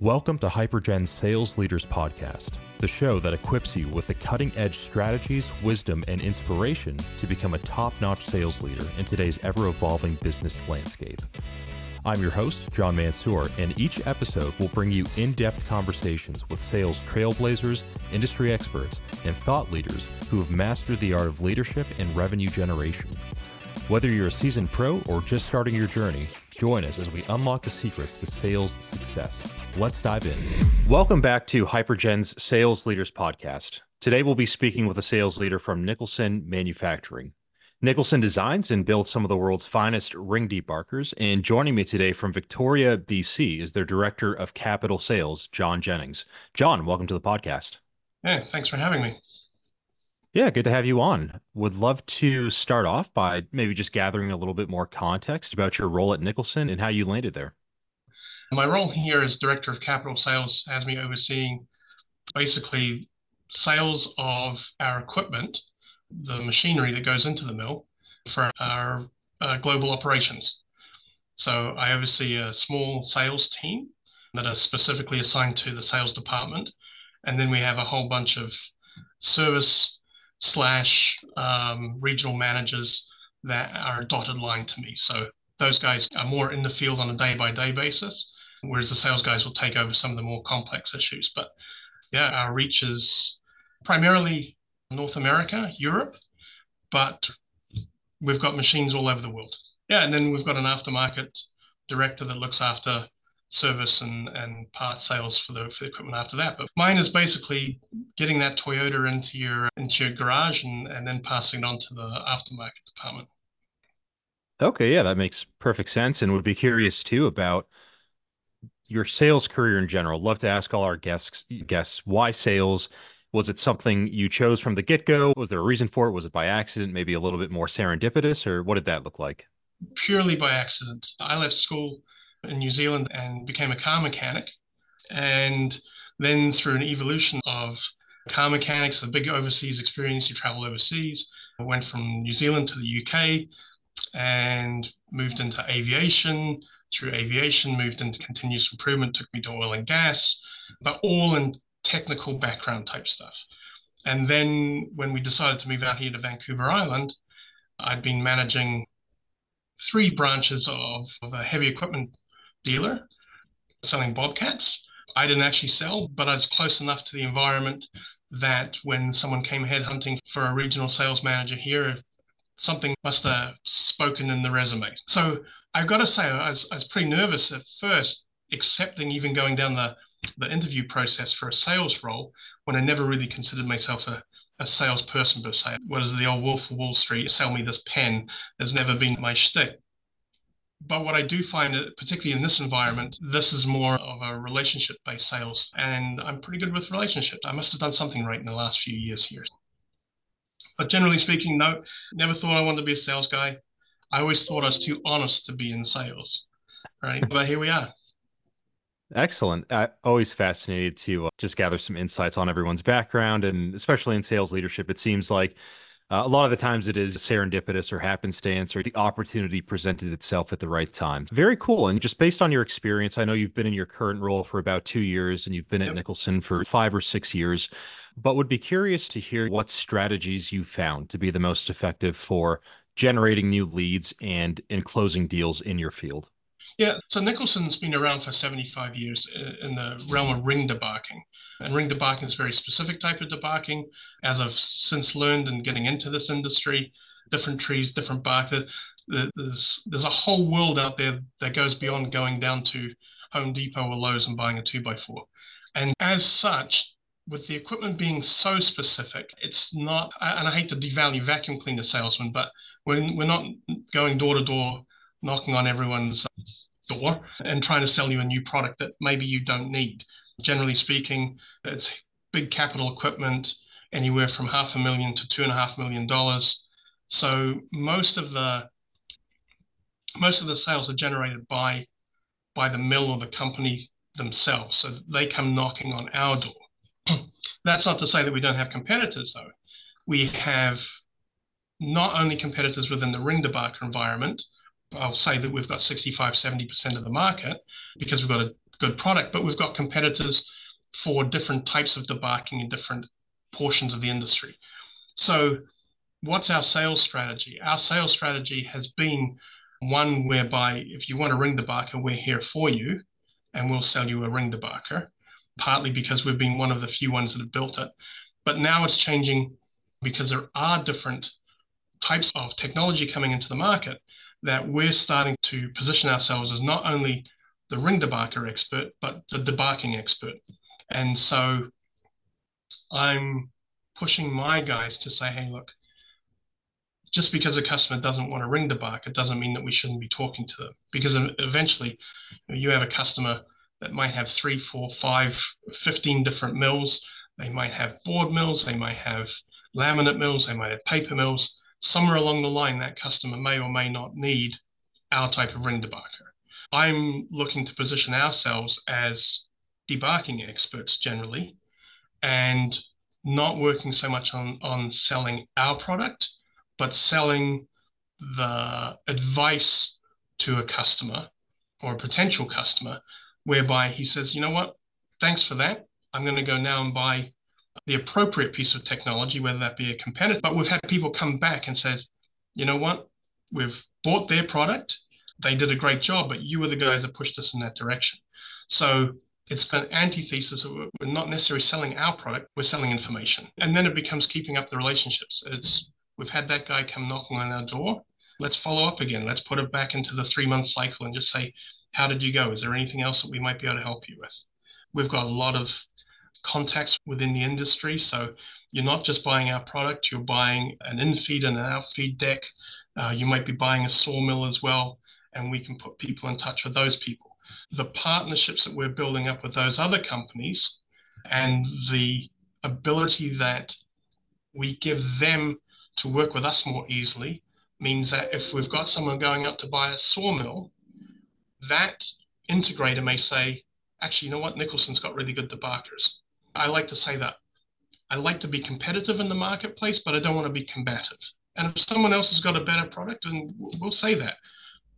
Welcome to Hypergen's Sales Leaders Podcast, the show that equips you with the cutting edge strategies, wisdom, and inspiration to become a top notch sales leader in today's ever evolving business landscape. I'm your host, John Mansour, and each episode will bring you in depth conversations with sales trailblazers, industry experts, and thought leaders who have mastered the art of leadership and revenue generation. Whether you're a seasoned pro or just starting your journey, join us as we unlock the secrets to sales success. Let's dive in. Welcome back to Hypergen's Sales Leaders Podcast. Today we'll be speaking with a sales leader from Nicholson Manufacturing. Nicholson designs and builds some of the world's finest ring debarkers. And joining me today from Victoria, BC, is their director of capital sales, John Jennings. John, welcome to the podcast. Yeah, thanks for having me. Yeah, good to have you on. Would love to start off by maybe just gathering a little bit more context about your role at Nicholson and how you landed there. My role here as Director of Capital Sales has me overseeing basically sales of our equipment, the machinery that goes into the mill for our uh, global operations. So I oversee a small sales team that are specifically assigned to the sales department. And then we have a whole bunch of service slash um, regional managers that are a dotted line to me. So those guys are more in the field on a day by day basis, whereas the sales guys will take over some of the more complex issues. But yeah, our reach is primarily North America, Europe, but we've got machines all over the world. Yeah, and then we've got an aftermarket director that looks after service and, and part sales for the, for the equipment after that. But mine is basically getting that Toyota into your into your garage and, and then passing it on to the aftermarket department. Okay, yeah, that makes perfect sense. And would be curious too about your sales career in general. Love to ask all our guests guests why sales. Was it something you chose from the get go? Was there a reason for it? Was it by accident? Maybe a little bit more serendipitous, or what did that look like? Purely by accident. I left school in New Zealand and became a car mechanic. And then through an evolution of car mechanics, the big overseas experience, you travel overseas. I went from New Zealand to the UK and moved into aviation. Through aviation, moved into continuous improvement, took me to oil and gas, but all in technical background type stuff. And then when we decided to move out here to Vancouver Island, I'd been managing three branches of, of a heavy equipment dealer selling bobcats. I didn't actually sell, but I was close enough to the environment that when someone came headhunting for a regional sales manager here, something must have spoken in the resume. So I've got to say, I was, I was pretty nervous at first, accepting even going down the, the interview process for a sales role when I never really considered myself a, a salesperson per se. What is the old Wolf of Wall Street? Sell me this pen. Has never been my shtick. But what I do find, particularly in this environment, this is more of a relationship based sales. And I'm pretty good with relationships. I must have done something right in the last few years here. But generally speaking, no, never thought I wanted to be a sales guy. I always thought I was too honest to be in sales. Right. but here we are. Excellent. I always fascinated to uh, just gather some insights on everyone's background and especially in sales leadership. It seems like uh, a lot of the times it is serendipitous or happenstance or the opportunity presented itself at the right time. Very cool. And just based on your experience, I know you've been in your current role for about two years and you've been yep. at Nicholson for five or six years, but would be curious to hear what strategies you found to be the most effective for generating new leads and in closing deals in your field. Yeah, so Nicholson's been around for 75 years uh, in the realm of ring debarking. And ring debarking is a very specific type of debarking. As I've since learned in getting into this industry, different trees, different bark. There's, there's a whole world out there that goes beyond going down to Home Depot or Lowe's and buying a two by four. And as such, with the equipment being so specific, it's not, and I hate to devalue vacuum cleaner salesmen, but we're, we're not going door to door knocking on everyone's store and trying to sell you a new product that maybe you don't need. Generally speaking, it's big capital equipment, anywhere from half a million to two and a half million dollars. So most of the most of the sales are generated by by the mill or the company themselves. So they come knocking on our door. That's not to say that we don't have competitors, though. We have not only competitors within the ring debarker environment, I'll say that we've got 65, 70% of the market because we've got a good product, but we've got competitors for different types of debarking in different portions of the industry. So, what's our sales strategy? Our sales strategy has been one whereby if you want a ring debarker, we're here for you and we'll sell you a ring debarker, partly because we've been one of the few ones that have built it. But now it's changing because there are different types of technology coming into the market that we're starting to position ourselves as not only the ring debarker expert, but the debarking expert. And so I'm pushing my guys to say, hey, look, just because a customer doesn't want to ring debark, it doesn't mean that we shouldn't be talking to them. Because eventually you have a customer that might have three, four, five, 15 different mills. They might have board mills, they might have laminate mills, they might have paper mills. Somewhere along the line, that customer may or may not need our type of ring debarker. I'm looking to position ourselves as debarking experts generally and not working so much on, on selling our product, but selling the advice to a customer or a potential customer, whereby he says, you know what, thanks for that. I'm going to go now and buy the appropriate piece of technology, whether that be a competitor. But we've had people come back and said, you know what, we've bought their product. They did a great job, but you were the guys that pushed us in that direction. So it's an antithesis we're not necessarily selling our product, we're selling information. And then it becomes keeping up the relationships. It's we've had that guy come knocking on our door. Let's follow up again. Let's put it back into the three month cycle and just say, how did you go? Is there anything else that we might be able to help you with? We've got a lot of contacts within the industry. So you're not just buying our product, you're buying an infeed and an outfeed deck. Uh, you might be buying a sawmill as well, and we can put people in touch with those people. The partnerships that we're building up with those other companies and the ability that we give them to work with us more easily means that if we've got someone going up to buy a sawmill, that integrator may say, actually, you know what, Nicholson's got really good debarkers. I like to say that I like to be competitive in the marketplace, but I don't want to be combative. And if someone else has got a better product, then we'll say that.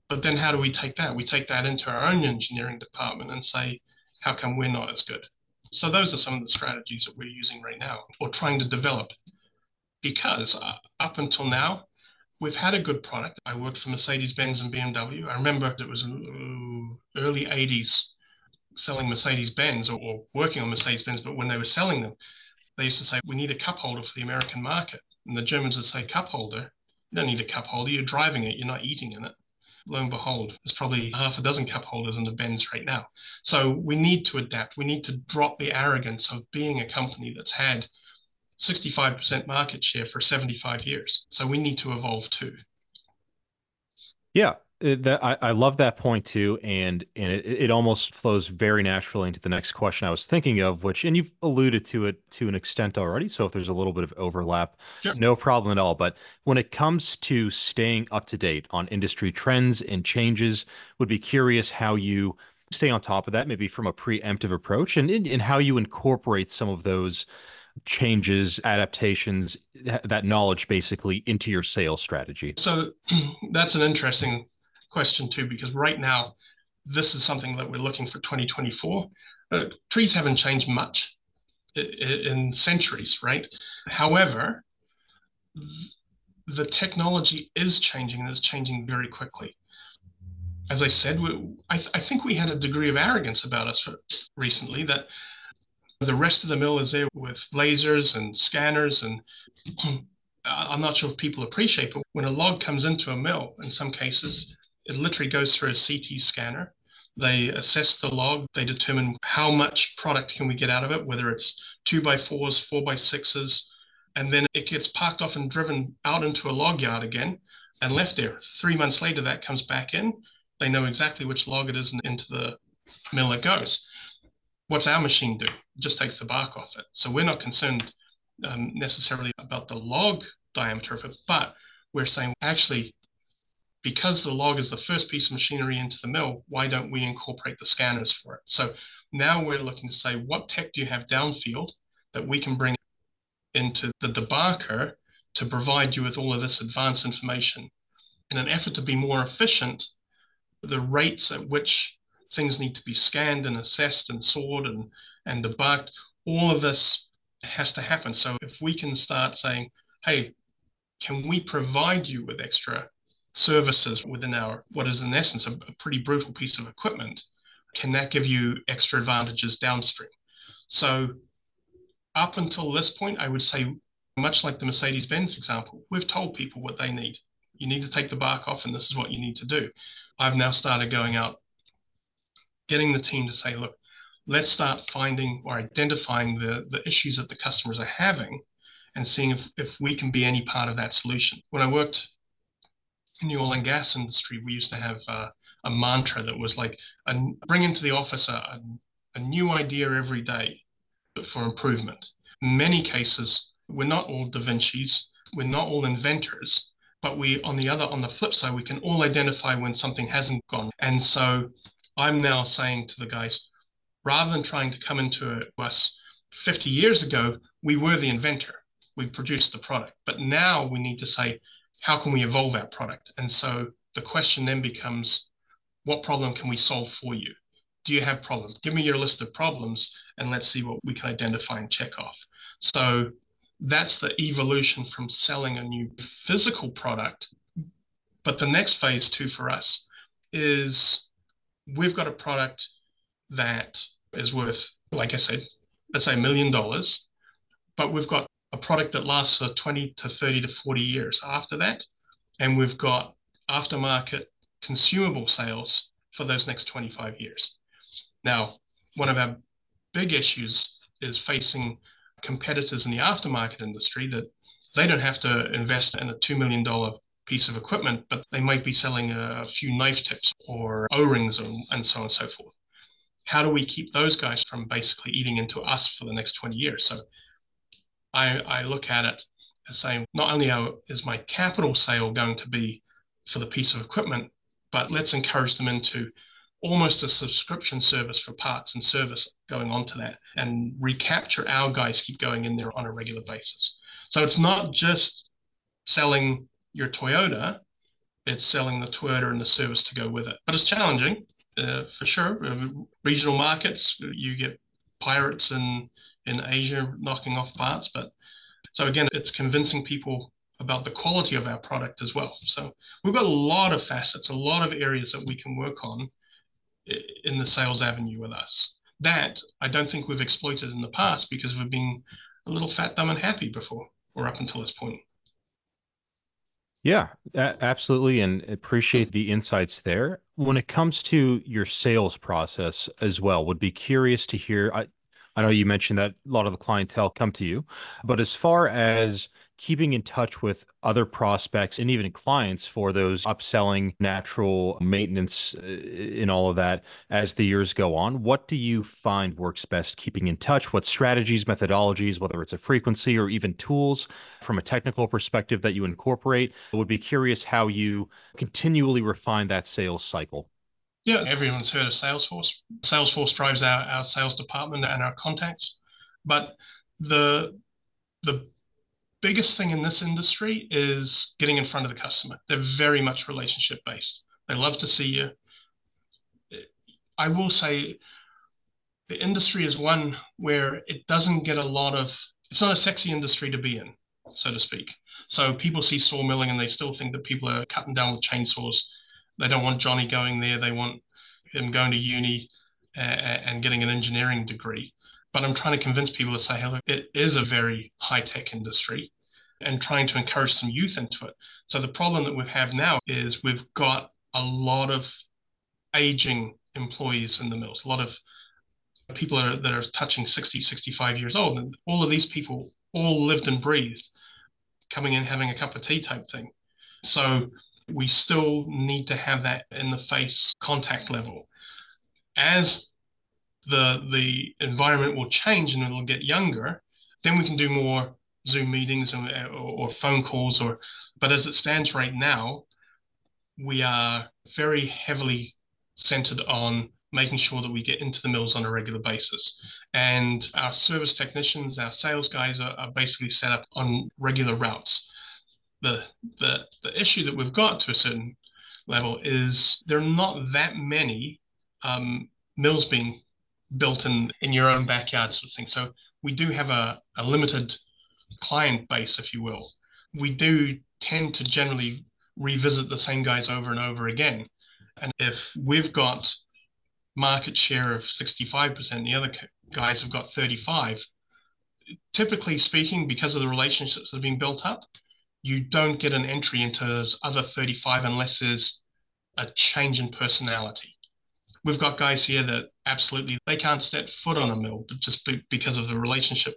But then how do we take that? We take that into our own engineering department and say, how come we're not as good? So those are some of the strategies that we're using right now or trying to develop. Because uh, up until now, we've had a good product. I worked for Mercedes Benz and BMW. I remember it was early 80s selling Mercedes Benz or, or, working on Mercedes Benz, but when they were selling them, they used to say, We need a cup holder for the American market. And the Germans would say, Cup holder? You don't need a cup holder. You're driving it, you're not eating in it. Lo and behold, there's probably half a dozen cup holders in the Benz right now. So we need to adapt. We need to drop the arrogance of being a company that's had 65% market share for 75 years. So we need to evolve too. Yeah, that I, I love that point too, and and it, it almost flows very naturally into the next question I was thinking of, which and you've alluded to it to an extent already. So if there's a little bit of overlap, no problem at all. But when it comes to staying up to date on industry trends and changes, would be curious how you stay on top of that, maybe from a preemptive approach, and and how you incorporate some of those changes, adaptations, that knowledge basically into your sales strategy. So that's an interesting question too, because right now, this is something that we're looking for 2024. Uh, trees haven't changed much in centuries, right? However, the technology is changing and it's changing very quickly. As I said, we, I, th- I, think we had a degree of arrogance about us recently that the rest of the mill is there with lasers and scanners. And I'm not sure if people appreciate, but when a log comes into a mill, in some cases, it literally goes through a CT scanner. They assess the log. They determine how much product can we get out of it, whether it's two by fours, four by sixes, and then it gets parked off and driven out into a log yard again and left there. Three months later, that comes back in. They know exactly which log it is and into the mill it goes. What's our machine do? It just takes the bark off it. So we're not concerned um, necessarily about the log diameter of it, but we're saying actually because the log is the first piece of machinery into the mill, why don't we incorporate the scanners for it? So now we're looking to say, what tech do you have downfield that we can bring into the debarker to provide you with all of this advanced information? In an effort to be more efficient, the rates at which things need to be scanned and assessed and sorted and, and. All of this has to happen. So if we can start saying, hey, can we provide you with extra services within our, what is in essence a, a pretty brutal piece of equipment? Can that give you extra advantages downstream? So up until this point, I would say, much like the Mercedes Benz example, we've told people what they need. You need to take the bark off, and this is what you need to do. I've now started going out, getting the team to say, look, let's start finding or identifying the, the issues that the customers are having and seeing if, if we can be any part of that solution. When I worked in the oil and gas industry, we used to have uh, a mantra that was like, a, bring into the office a, a new idea every day for improvement. In many cases, we're not all Da Vinci's, we're not all inventors, but we, on the other, on the flip side, we can all identify when something hasn't gone. And so I'm now saying to the guys, rather than trying to come into us 50 years ago, we were the inventor, we produced the product. But now we need to say, how can we evolve our product? And so the question then becomes, what problem can we solve for you? Do you have problems? Give me your list of problems and let's see what we can identify and check off. So that's the evolution from selling a new physical product. But the next phase too for us is we've got a product that is worth, like I said, let's say a million dollars, but we've got a product that lasts for 20 to 30 to 40 years after that. And we've got aftermarket consumable sales for those next 25 years. Now, one of our big issues is facing competitors in the aftermarket industry that they don't have to invest in a $2 million piece of equipment, but they might be selling a few knife tips or O rings and, so on and so forth. How do we keep those guys from basically eating into us for the next 20 years? So I, I look at it as saying, not only is my capital sale going to be for the piece of equipment, but let's encourage them into almost a subscription service for parts and service going on to that and recapture our guys keep going in there on a regular basis. So it's not just selling your toyota it's selling the toyota and the service to go with it. But it's challenging uh, for sure. Uh, regional markets you get pirates in in asia knocking off parts but so again it's convincing people about the quality of our product as well so we've got a lot of facets a lot of areas that we can work on in the sales avenue with us. That I don't think we've exploited in the past because we've been a little fat, dumb, and happy before or up until this point. Yeah, absolutely. And appreciate the insights there. When it comes to your sales process as well, would be curious to hear. I, I know you mentioned that a lot of the clientele come to you, but as far as keeping in touch with other prospects and even clients for those upselling natural maintenance uh, in all of that as the years go on what do you find works best keeping in touch? What strategies methodologies whether it's a frequency or even tools from a technical perspective that you incorporate? I would be curious how you continually refine that sales cycle yeah everyone's heard of salesforce salesforce drives our, our sales department and our contacts but the the biggest thing in this industry is getting in front of the customer. They're very much relationship based. They love to see you. I will say the industry is one where it doesn't get a lot of, it's not a sexy industry to be in, so to speak. So people see sawmilling and they still think that people are cutting down with chainsaws. They don't want Johnny going there. They want him going to uni uh, and getting an engineering degree but I'm trying to convince people to say, hey, look, it is a very high tech industry and trying to encourage some youth into it. So the problem that we have now is we've got a lot of aging employees in the mills, a lot of people that are, that are touching 60, 65 years old. And all of these people all lived and breathed coming in, having a cup of tea type thing. So we still need to have that in the face contact level. As the the environment will change and it'll get younger, then we can do more Zoom meetings and, or, or phone calls. Or but as it stands right now, we are very heavily centered on making sure that we get into the mills on a regular basis. And our service technicians, our sales guys are, are, basically set up on regular routes. The, the, the issue that we've got to a certain level is there are not that many um, mills being built in in your own backyard sort of thing. So we do have a, a limited client base, if you will. We do tend to generally revisit the same guys over and over again. And if we've got market share of 65%, the other guys have got 35, typically speaking, because of the relationships that are being built up, you don't get an entry into other 35 unless there's a change in personality. We've got guys here that absolutely they can't step foot on a mill, but just be, because of the relationship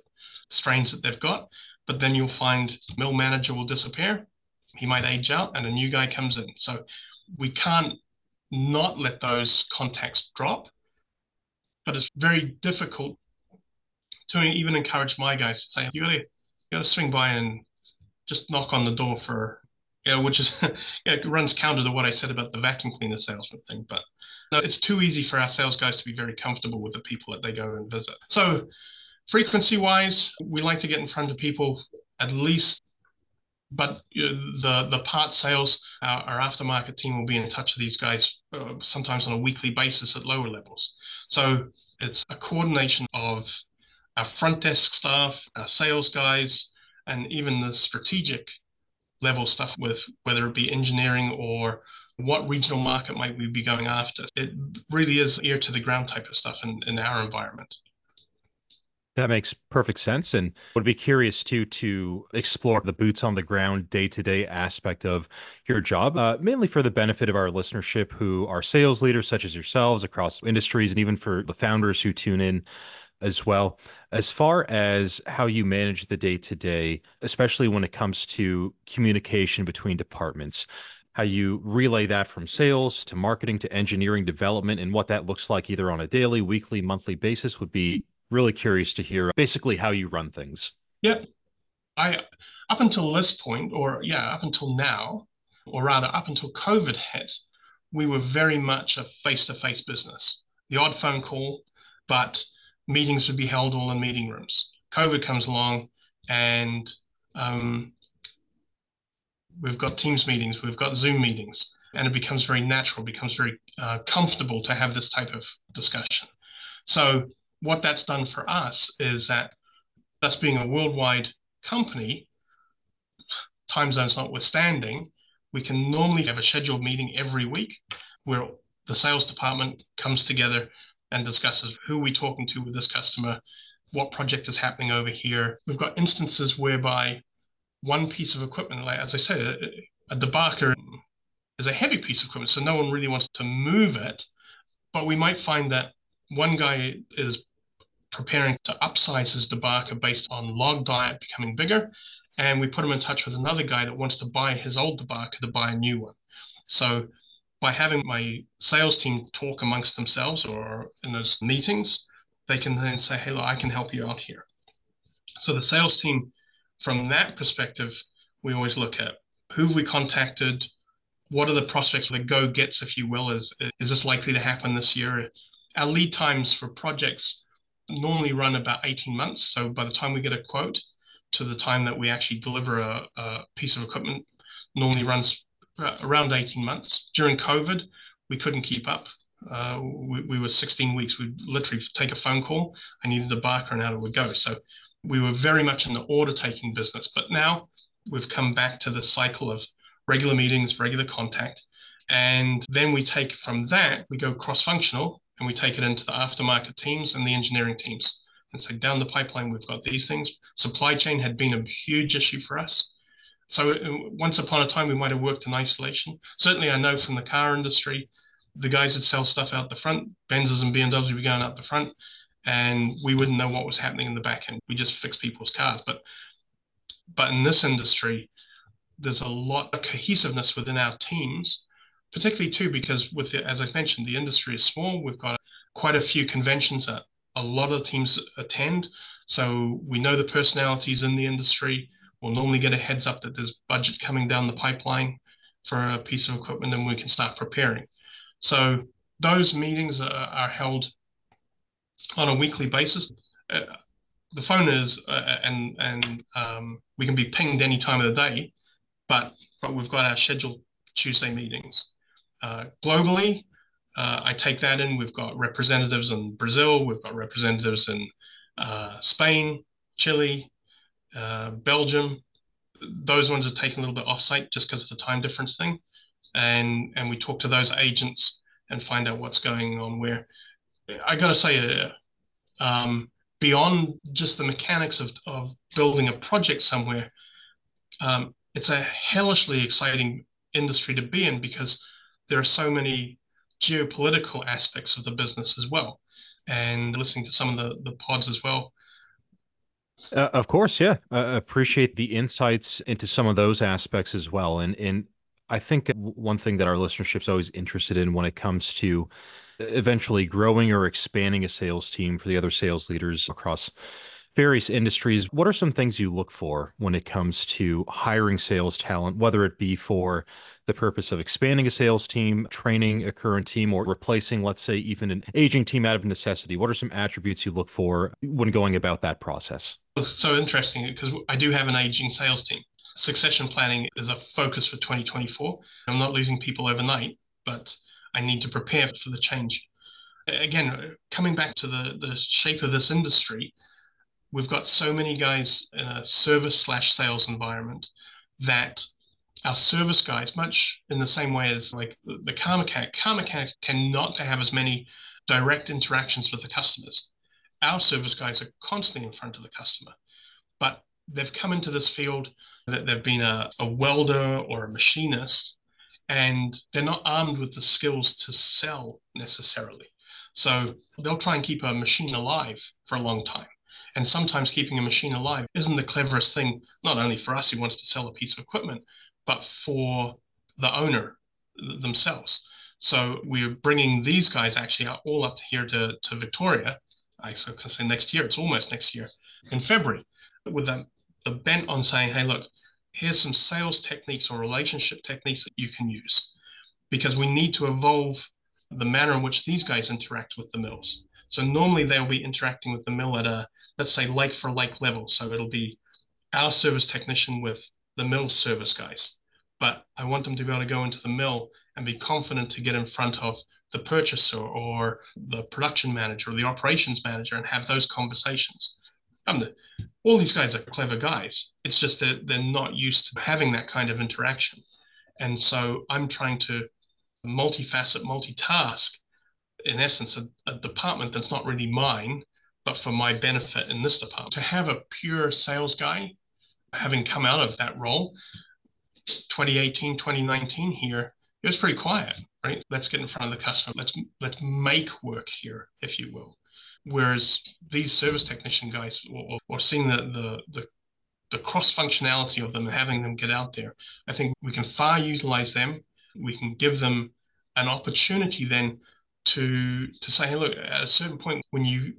strains that they've got. But then you'll find mill manager will disappear, he might age out, and a new guy comes in. So we can't not let those contacts drop. But it's very difficult to even encourage my guys to say, you gotta you gotta swing by and just knock on the door for you know, which is it runs counter to what I said about the vacuum cleaner salesman thing. But no, it's too easy for our sales guys to be very comfortable with the people that they go and visit. So frequency wise, we like to get in front of people at least. But the the part sales, our, our aftermarket team will be in touch with these guys uh, sometimes on a weekly basis at lower levels. So it's a coordination of our front desk staff, our sales guys, and even the strategic level stuff with whether it be engineering or what regional market might we be going after. It really is ear to the ground type of stuff in, in our environment. That makes perfect sense. And would be curious too to explore the boots on the ground day to day aspect of your job, uh, mainly for the benefit of our listenership who are sales leaders such as yourselves across industries, and even for the founders who tune in as well. As far as how you manage the day to day, especially when it comes to communication between departments, how you relay that from sales to marketing to engineering development, and what that looks like either on a daily, weekly, monthly basis would be really curious to hear basically how you run things. Yep. I up until this point, or yeah, up until now, or rather up until COVID hit, we were very much a face-to-face business. The odd phone call, but meetings would be held all in meeting rooms. COVID comes along, and um, we've got Teams meetings, we've got Zoom meetings, and it becomes very natural, becomes very uh, comfortable to have this type of discussion. So what that's done for us is that us being a worldwide company, time zones notwithstanding, we can normally have a scheduled meeting every week where the sales department comes together and discusses who we're talking to with this customer, what project is happening over here. We've got instances whereby one piece of equipment, like as I said, a, a debarker is a heavy piece of equipment, so no one really wants to move it. But we might find that one guy is preparing to upsize his debarker based on log diet becoming bigger. And we put him in touch with another guy that wants to buy his old debarker to buy a new one. So by having my sales team talk amongst themselves or in those meetings, they can then say, hey, look, I can help you out here. So the sales team, from that perspective, we always look at who have we contacted, what are the prospects, the go gets, if you will, is is this likely to happen this year? Our lead times for projects normally run about 18 months. So by the time we get a quote to the time that we actually deliver a, a piece of equipment, normally runs around 18 months. During COVID, we couldn't keep up. Uh, we, we, were 16 weeks. We'd literally take a phone call. I needed a barker and out it would go. So we were very much in the order taking business. But now we've come back to the cycle of regular meetings, regular contact. And then we take from that, we go cross functional and we take it into the aftermarket teams and the engineering teams. And so down the pipeline, we've got these things. Supply chain had been a huge issue for us. So uh, once upon a time, we might have worked in isolation. Certainly, I know from the car industry, the guys that sell stuff out the front, Benzes and BMWs be going out the front, and we wouldn't know what was happening in the back end. We just fix people's cars. But but in this industry, there's a lot of cohesiveness within our teams particularly too because with the, as I mentioned, the industry is small. We've got quite a few conventions that a lot of teams attend, so we know the personalities in the industry. We'll normally get a heads up that there's budget coming down the pipeline for a piece of equipment, and we can start preparing. So those meetings are, are held on a weekly basis. Uh, the phone is, uh, and and um, we can be pinged any time of the day, but but we've got our scheduled Tuesday meetings. Uh, globally, Uh, I take that in. We've got representatives in Brazil. We've got representatives in uh, Spain, Chile, uh, Belgium. Those ones are taken a little bit offsite just because of the time difference thing, and and we talk to those agents and find out what's going on. Where I got to say, uh, um, beyond just the mechanics of of building a project somewhere, um, it's a hellishly exciting industry to be in because there are so many geopolitical aspects of the business as well. And listening to some of the, the pods as well. Uh, of course, yeah. Uh, appreciate the insights into some of those aspects as well. And and I think one thing that our listenership's always interested in when it comes to eventually growing or expanding a sales team for the other sales leaders across various industries. What are some things you look for when it comes to hiring sales talent, whether it be for the purpose of expanding a sales team, training a current team, or replacing, let's say, even an aging team out of necessity? What are some attributes you look for when going about that process? It's so interesting because I do have an aging sales team. Succession planning is a focus for 2024. I'm not losing people overnight, but I need to prepare for the change. Again, coming back to the, the shape of this industry, we've got so many guys in a service slash sales environment that our service guys, much in the same way as like the, the car mechanic, car mechanics tend not to have as many direct interactions with the customers. Our service guys are constantly in front of the customer, but they've come into this field that they've been a, a welder or a machinist, and they're not armed with the skills to sell necessarily. So they'll try and keep a machine alive for a long time. And sometimes keeping a machine alive isn't the cleverest thing, not only for us who wants to sell a piece of equipment, but for the owner themselves. So we're bringing these guys actually all up here to, to Victoria. I say next year, it's almost next year in February, with the, the bent on saying, hey, look, here's some sales techniques or relationship techniques that you can use because we need to evolve the manner in which these guys interact with the mills. So normally they'll be interacting with the mill at a let's say like for like level. So it'll be our service technician with the mill service guys. But I want them to be able to go into the mill and be confident to get in front of the purchaser or the production manager or the operations manager and have those conversations. Um, all these guys are clever guys. It's just that they're not used to having that kind of interaction. And so I'm trying to multifaceted, multitask, in essence, a, a department that's not really mine but for my benefit in this department. To have a pure sales guy, having come out of that role, 2018, 2019 here, it was pretty quiet, right? Let's get in front of the customer. Let's let's make work here, if you will. Whereas these service technician guys, or, or seeing the, the the the cross functionality of them and having them get out there, I think we can far utilize them. We can give them an opportunity then to to say, hey, look, at a certain point when you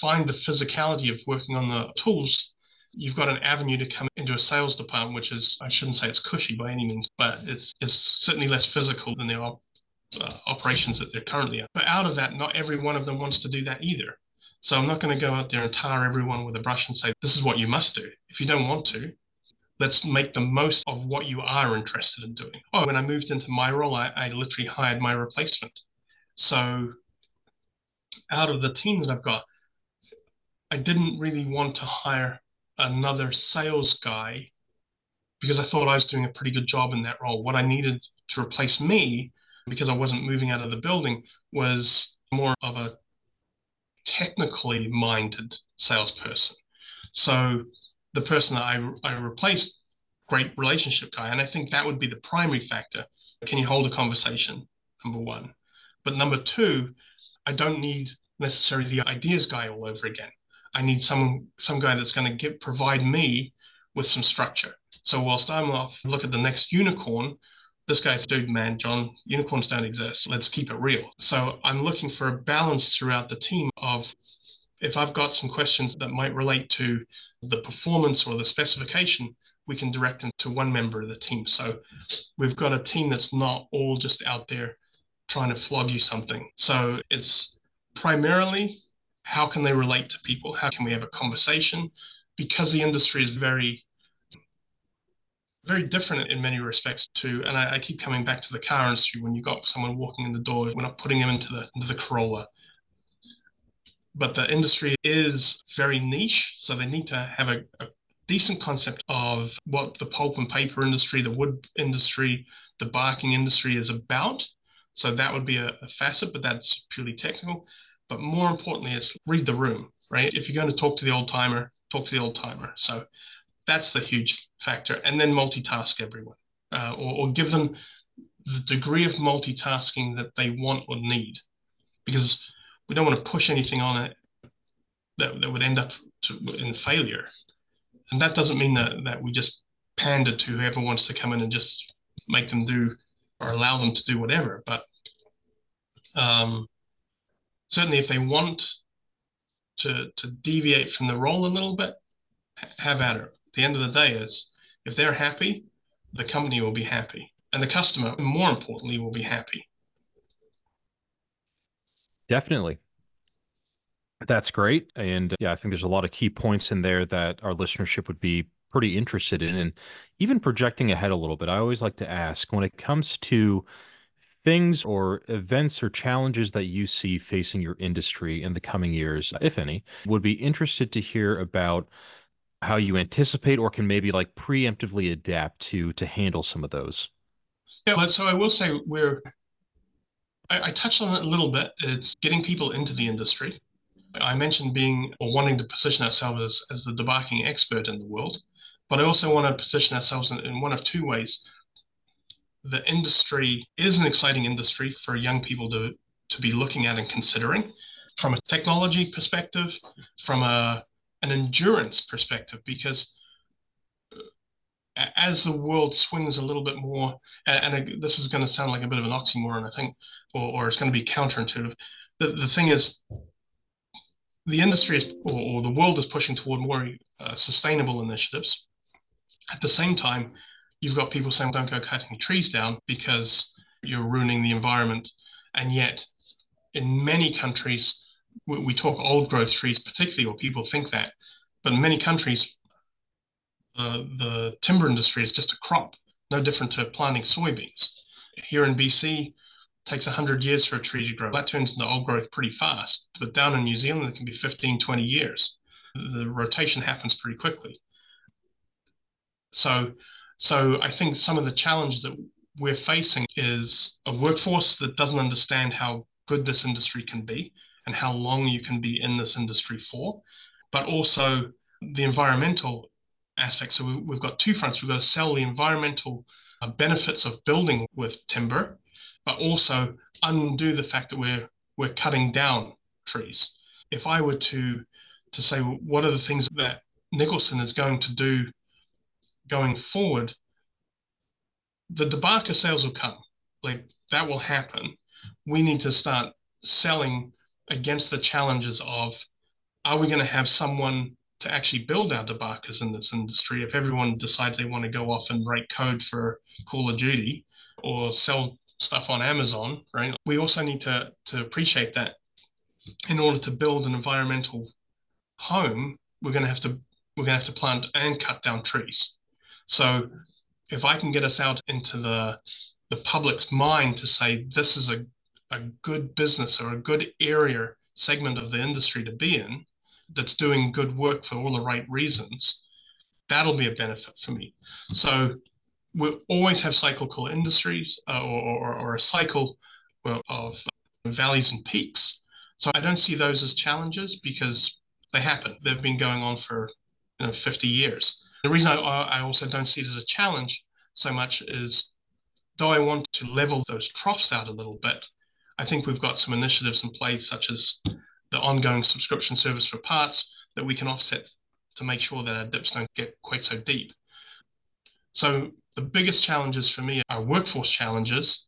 find the physicality of working on the tools, you've got an avenue to come into a sales department, which is, I shouldn't say it's cushy by any means, but it's, it's certainly less physical than the op- uh, operations that they're currently at. But out of that, not every one of them wants to do that either. So I'm not going to go out there and tar everyone with a brush and say, this is what you must do. If you don't want to, let's make the most of what you are interested in doing. Oh, when I moved into my role, I, I literally hired my replacement. So out of the team that I've got, I didn't really want to hire another sales guy because I thought I was doing a pretty good job in that role. What I needed to replace me, because I wasn't moving out of the building, was more of a technically minded salesperson. So the person that I, I replaced, great relationship guy. And I think that would be the primary factor. Can you hold a conversation? Number one. But number two, I don't need necessarily the ideas guy all over again. I need some some guy that's going to give provide me with some structure. So whilst I'm off, look at the next unicorn. This guy's dude, man, John. Unicorns don't exist. Let's keep it real. So I'm looking for a balance throughout the team of if I've got some questions that might relate to the performance or the specification, we can direct them to one member of the team. So we've got a team that's not all just out there trying to flog you something. So it's primarily how can they relate to people? How can we have a conversation? Because the industry is very very different in many respects to, and I, I, keep coming back to the car industry. When you've got someone walking in the door, we're not putting them into the into the Corolla. But the industry is very niche, so they need to have a, a decent concept of what the pulp and paper industry, the wood industry, the barking industry is about. So that would be a, a facet, but that's purely technical. But more importantly, it's read the room, right? If you're going to talk to the old timer, talk to the old timer. So that's the huge factor. And then multitask everyone uh, or, or give them the degree of multitasking that they want or need because we don't want to push anything on it that, that would end up to, in failure. And that doesn't mean that, that we just pander to whoever wants to come in and just make them do or allow them to do whatever. But um, certainly, if they want to to deviate from the role a little bit, have at it the end of the day is if they're happy, the company will be happy. And the customer, more importantly, will be happy. Definitely. That's great. And yeah, I think there's a lot of key points in there that our listenership would be pretty interested in. And even projecting ahead a little bit, I always like to ask when it comes to things or events or challenges that you see facing your industry in the coming years, if any, would be interested to hear about how you anticipate or can maybe like preemptively adapt to to handle some of those. Yeah, so I will say we're I, I touched on it a little bit. It's getting people into the industry. I mentioned being or wanting to position ourselves as, as the debarking expert in the world, but I also want to position ourselves in, in one of two ways. The industry is an exciting industry for young people to to be looking at and considering from a technology perspective, from a an endurance perspective because uh, as the world swings a little bit more, and, this is going to sound like a bit of an oxymoron, I think, or, or it's going to be counterintuitive. The, the thing is, the industry is, or, or the world is pushing toward more uh, sustainable initiatives. At the same time, you've got people saying, don't go cutting trees down because you're ruining the environment. And yet, in many countries, we, talk old growth trees, particularly, or people think that, but in many countries, the timber industry is just a crop, no different to planting soybeans. Here in BC, takes 100 years for a tree to grow. That turns into old growth pretty fast. But down in New Zealand, it can be 15, 20 years. The rotation happens pretty quickly. So, so I think some of the challenges that we're facing is a workforce that doesn't understand how good this industry can be and how long you can be in this industry for, but also the environmental aspect. So we, have got two fronts. We've got to sell the environmental uh, benefits of building with timber, but also undo the fact that we're we're cutting down trees. If I were to to say what are the things that Nicholson is going to do going forward, the debarker sales will come. Like that will happen. We need to start selling against the challenges of are we going to have someone to actually build our debarkers in this industry if everyone decides they want to go off and write code for Call of Duty or sell stuff on Amazon, right? We also need to to appreciate that in order to build an environmental home, we're going to have to we're going to have to plant and cut down trees. So if I can get us out into the the public's mind to say this is a a good business or a good area segment of the industry to be in that's doing good work for all the right reasons, that'll be a benefit for me. So we always have cyclical industries uh, or, or, or, a cycle of valleys and peaks. So I don't see those as challenges because they happen. They've been going on for you know, 50 years. The reason I, I also don't see it as a challenge so much is though I want to level those troughs out a little bit, I think we've got some initiatives in place, such as the ongoing subscription service for parts that we can offset to make sure that our dips don't get quite so deep. So the biggest challenges for me are workforce challenges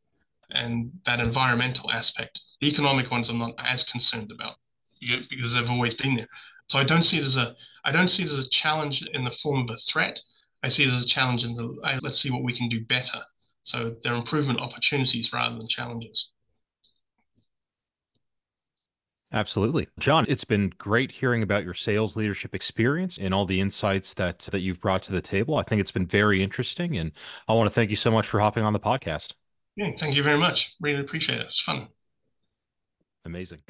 and that environmental aspect. The economic ones I'm not as concerned about because they've always been there. So I don't see it as a I don't see it as a challenge in the form of a threat. I see it as a challenge in the let's see what we can do better. So they're improvement opportunities rather than challenges. Absolutely. John, it's been great hearing about your sales leadership experience and all the insights that that you've brought to the table. I think it's been very interesting and I want to thank you so much for hopping on the podcast. Yeah, thank you very much. Really appreciate it. It's fun. Amazing.